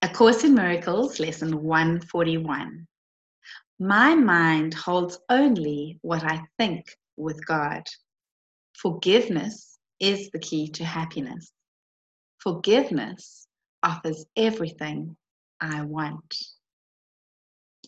A Course in Miracles, Lesson 141. My mind holds only what I think with God. Forgiveness is the key to happiness. Forgiveness offers everything I want.